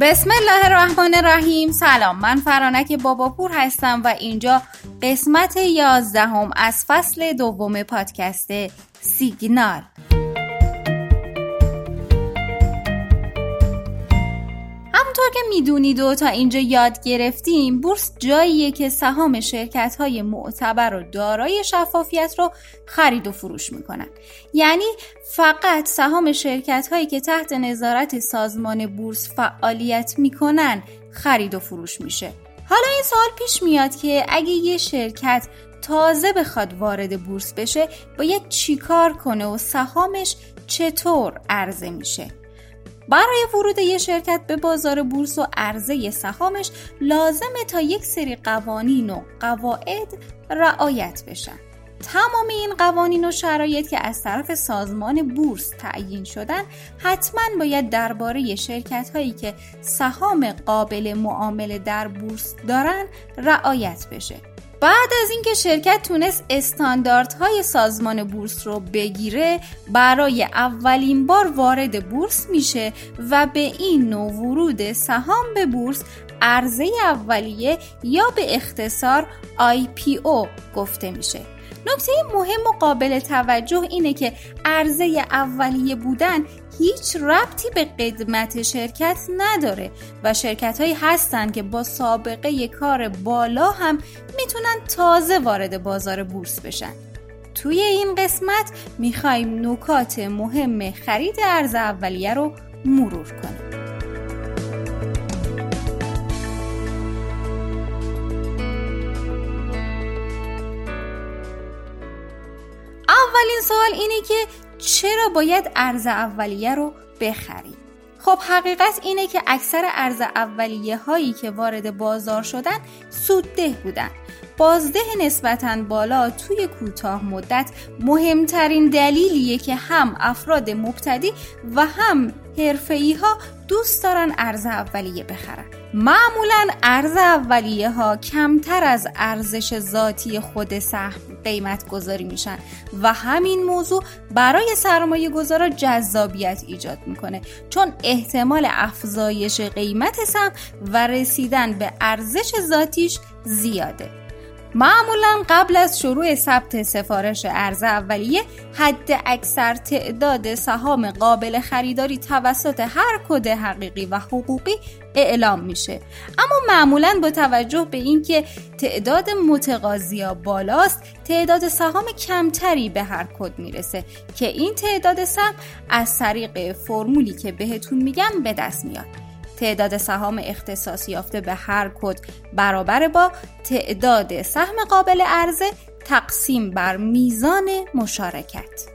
بسم الله الرحمن الرحیم. سلام من فرانک باباپور هستم و اینجا قسمت یازدهم از فصل دوم پادکست سیگنال. همونطور که می‌دونید و تا اینجا یاد گرفتیم بورس جاییه که سهام شرکت های معتبر و دارای شفافیت رو خرید و فروش می‌کنن. یعنی فقط سهام شرکت هایی که تحت نظارت سازمان بورس فعالیت می‌کنن خرید و فروش میشه. حالا این سوال پیش میاد که اگه یه شرکت تازه بخواد وارد بورس بشه باید چیکار کنه و سهامش چطور عرضه میشه؟ برای ورود یک شرکت به بازار بورس و عرضه سهامش لازمه تا یک سری قوانین و قواعد رعایت بشن. تمام این قوانین و شرایط که از طرف سازمان بورس تعیین شدن حتما باید درباره شرکت هایی که سهام قابل معامله در بورس دارن رعایت بشه. بعد از اینکه شرکت تونست استانداردهای سازمان بورس رو بگیره برای اولین بار وارد بورس میشه و به این نوع ورود سهام به بورس عرضه اولیه یا به اختصار IPO گفته میشه. نکته مهم و قابل توجه اینه که عرضه اولیه بودن هیچ ربطی به قدمت شرکت نداره و شرکت هایی هستن که با سابقه کار بالا هم می‌تونن تازه وارد بازار بورس بشن. توی این قسمت می‌خوایم نکات مهم خرید ارز اولیه رو مرور کنیم. اولین سوال اینه که چرا باید ارز اولیه رو بخریم؟ خب حقیقت اینه که اکثر ارز اولیه هایی که وارد بازار شدن سودده بودن. بازده نسبتا بالا توی کوتاه مدت مهمترین دلیلیه که هم افراد مبتدی و هم حرفه‌ای ها دوست دارن ارز اولیه بخرن. معمولا ارز اولیه ها کمتر از ارزش ذاتی خود سهم قیمت گذاری میشن و همین موضوع برای سرمایه گذارا جذابیت ایجاد می‌کنه. چون احتمال افزایش قیمت سهم و رسیدن به ارزش ذاتیش زیاده. معمولا قبل از شروع ثبت سفارش ارز اولیه حد اکثر تعداد سهام قابل خریداری توسط هر کد حقیقی و حقوقی اعلام میشه. اما معمولا با توجه به اینکه تعداد متقاضیا بالاست تعداد سهام کمتری به هر کد می‌رسه که این تعداد سهم از طریق فرمولی که بهتون میگم به دست میاد. تعداد سهام اختصاص یافته به هر کد برابر با تعداد سهم قابل عرضه تقسیم بر میزان مشارکت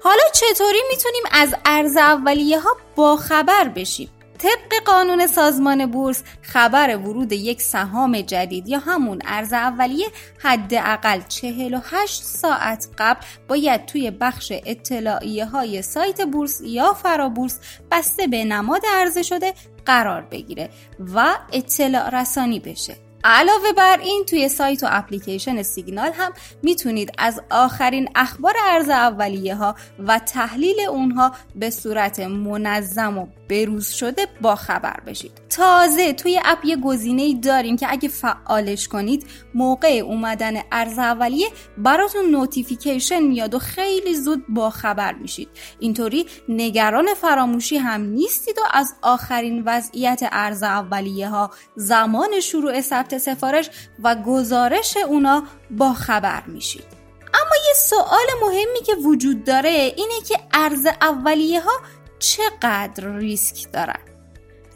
حالا چطوری می‌تونیم از ارز اولیه ها باخبر بشیم؟ طبق قانون سازمان بورس خبر ورود یک سهام جدید یا همون ارز اولیه حداقل 48 ساعت قبل باید توی بخش اطلاعیه های سایت بورس یا فرابورس بسته به نماد عرضه شده قرار بگیره و اطلاع رسانی بشه. علاوه بر این توی سایت و اپلیکیشن سیگنال هم می‌تونید از آخرین اخبار ارز اولیه ها و تحلیل اونها به صورت منظم و بروز شده با خبر بشید. تازه توی اپ یه گزینه ای داریم که اگه فعالش کنید موقع اومدن عرضه اولیه براتون notification میاد و خیلی زود با خبر میشید. اینطوری نگران فراموشی هم نیستید و از آخرین وضعیت عرضه اولیه ها زمان شروع ثبت سفارش و گزارش اونا با خبر میشید اما یه سوال مهمی که وجود داره اینه که عرضه اولیه ها چقدر ریسک دارن؟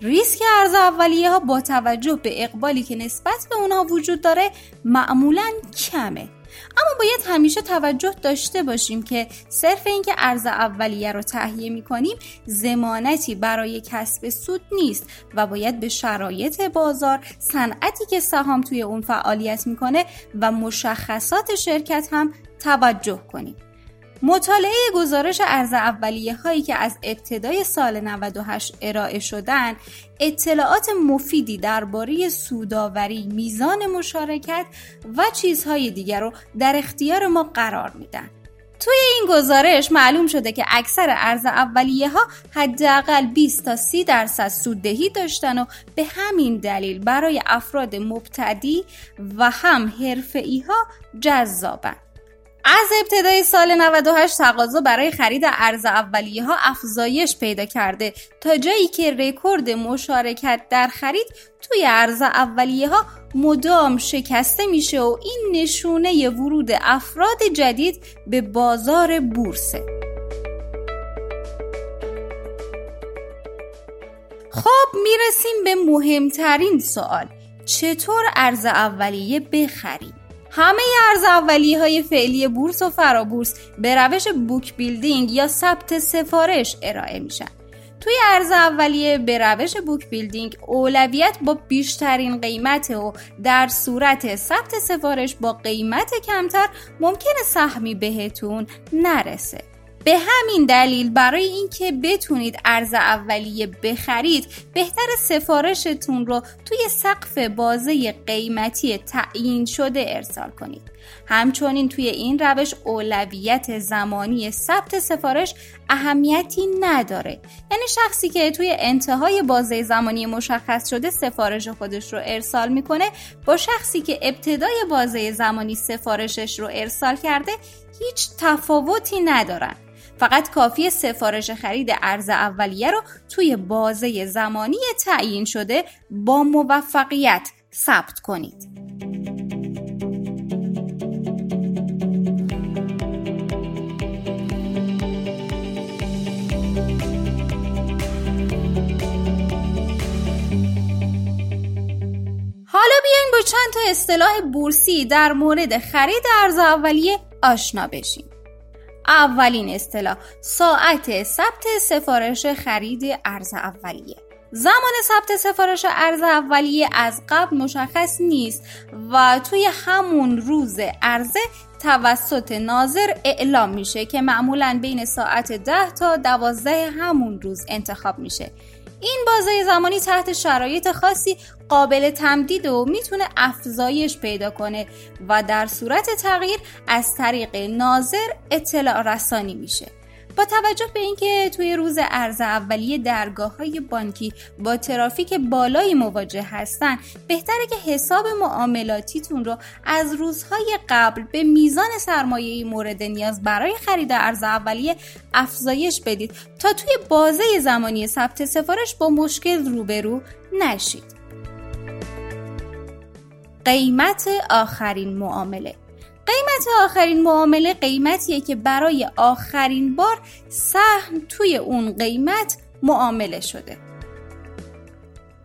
ریسک ارز اولیه ها با توجه به اقبالی که نسبت به اونها وجود داره معمولا کمه. اما باید همیشه توجه داشته باشیم که صرف اینکه ارز اولیه رو تهیه می کنیم زمانتی برای کسب سود نیست و باید به شرایط بازار صنعتی که سهام توی اون فعالیت می‌کنه و مشخصات شرکت هم توجه کنیم. مطالعه گزارش ارز اولیه هایی که از ابتدای سال 98 ارائه شدن اطلاعات مفیدی درباره سوداوری، میزان مشارکت و چیزهای دیگر رو در اختیار ما قرار میدن. توی این گزارش معلوم شده که اکثر ارز اولیه ها حداقل 20 تا 30 درصد سوددهی داشتن و به همین دلیل برای افراد مبتدی و هم حرفه‌ای ها جذابن. از ابتدای سال 98 تقاضا برای خرید ارز اولیه ها افزایش پیدا کرده. تا جایی که رکورد مشارکت در خرید توی عرضه اولیه ها مدام شکسته میشه و این نشونه ورود افراد جدید به بازار بورسه. خب می‌رسیم به مهمترین سوال. چطور عرضه اولیه بخریم؟ همه عرضه اولیه های فعلی بورس و فرابورس به روش book building یا ثبت سفارش ارائه میشن. توی ارز اولیه به روش بوک بیلدینگ اولویت با بیشترین قیمت و در صورت ثبت سفارش با قیمت کمتر ممکنه سهمی بهتون نرسه. به همین دلیل برای اینکه بتونید ارز اولیه بخرید بهتر سفارشتون رو توی سقف بازه قیمتی تعیین شده ارسال کنید. همچنین توی این روش اولویت زمانی ثبت سفارش اهمیتی نداره. یعنی شخصی که توی انتهای بازه زمانی مشخص شده سفارش خودش رو ارسال می‌کنه با شخصی که ابتدای بازه زمانی سفارشش رو ارسال کرده هیچ تفاوتی ندارن. فقط کافی سفارش خرید ارز اولیه رو توی بازه زمانی تعیین شده با موفقیت ثبت کنید. حالا بیاین با چند تا اصطلاح بورسی در مورد خرید ارز اولیه آشنا بشیم. اولین اصطلاح. ساعت ثبت سفارش خرید ارز اولیه. زمان ثبت سفارش ارز اولیه از قبل مشخص نیست و توی همون روز عرضه توسط ناظر اعلام میشه که معمولا بین ساعت ده تا دوازده همون روز انتخاب میشه. این بازه زمانی تحت شرایط خاصی قابل تمدید و می‌تونه افزایش پیدا کنه و در صورت تغییر از طریق ناظر اطلاع رسانی میشه. با توجه به اینکه توی روز ارز اولیه درگاه های بانکی با ترافیک بالایی مواجه هستن بهتره که حساب معاملاتیتون رو از روزهای قبل به میزان سرمایه مورد نیاز برای خرید ارز اولیه افزایش بدید تا توی بازه زمانی ثبت سفارش با مشکل روبرو نشید. قیمت آخرین معامله. قیمت آخرین معامله قیمتیه که برای آخرین بار سهم توی اون قیمت معامله شده.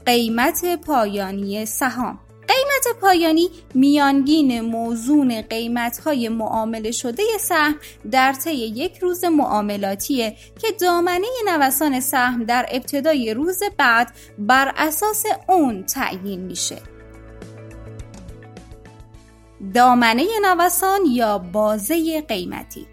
قیمت پایانی سهام. قیمت پایانی میانگین موزون قیمت های معامله شده سهم در طی یک روز معاملاتیه که دامنه نوسان سهم در ابتدای روز بعد بر اساس اون تعیین میشه. دامنه نوسان یا بازه قیمتی.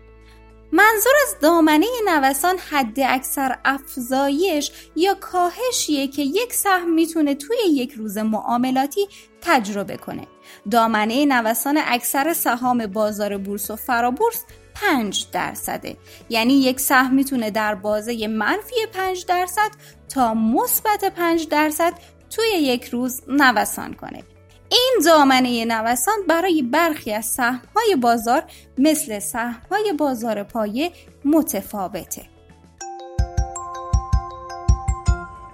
منظور از دامنه نوسان حد اکثر افزایش یا کاهشیه که یک سهم می‌تونه توی یک روز معاملاتی تجربه کنه. دامنه نوسان اکثر سهام بازار بورس و فرابورس 5 درصده. یعنی یک سهم می‌تونه در بازه منفی 5 درصد تا مثبت 5 درصد توی یک روز نوسان کنه. این دامنه نوسان برای برخی از سهمهای بازار مثل سهمهای بازار پایه متفاوته.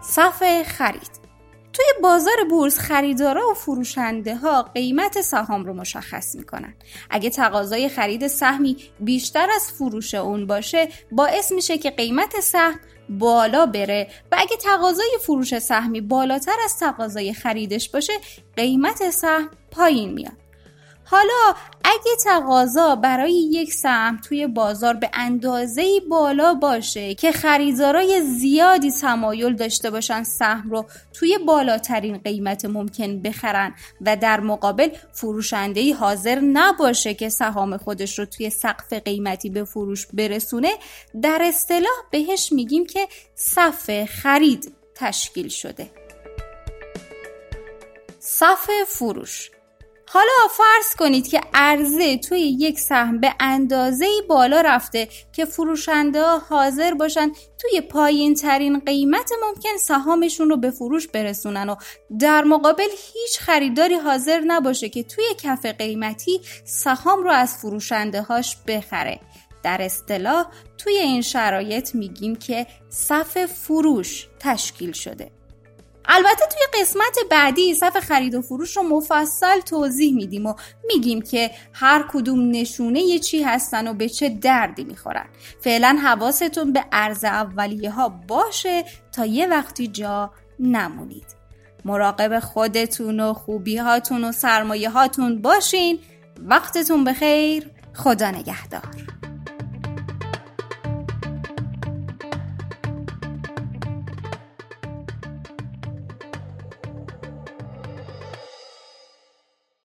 صف خرید توی بازار بورس خریدارا و فروشنده ها قیمت سهام رو مشخص می‌کنن اگه تقاضای خرید سهمی بیشتر از فروش اون باشه باعث میشه که قیمت سهم بالا بره و اگه تقاضای فروش سهمی بالاتر از تقاضای خریدش باشه قیمت سهم پایین میاد. حالا اگه تقاضا برای یک سهم توی بازار به اندازه بالا باشه که خریدارای زیادی تمایل داشته باشن سهم رو توی بالاترین قیمت ممکن بخرن و در مقابل فروشنده حاضر نباشه که سهام خودش رو توی سقف قیمتی به فروش برسونه در اصطلاح بهش میگیم که صف خرید تشکیل شده. صف فروش حالا فرض کنید که عرضه توی یک سهم به اندازه بالا رفته که فروشنده حاضر باشن توی پایین ترین قیمت ممکن سهامشون رو به فروش برسونن و در مقابل هیچ خریداری حاضر نباشه که توی کف قیمتی سهام رو از فروشنده هاش بخره. در اصطلاح توی این شرایط میگیم که صف فروش تشکیل شده. البته توی قسمت بعدی صف خرید و فروش رو مفصل توضیح میدیم و میگیم که هر کدوم نشونه یه چی هستن و به چه دردی می‌خورن. فعلا حواستون به عرض اولیه ها باشه تا یه وقتی جا نمونید. مراقب خودتون و خوبی هاتون و سرمایه هاتون باشین. وقتتون بخیر. خدا نگهدار.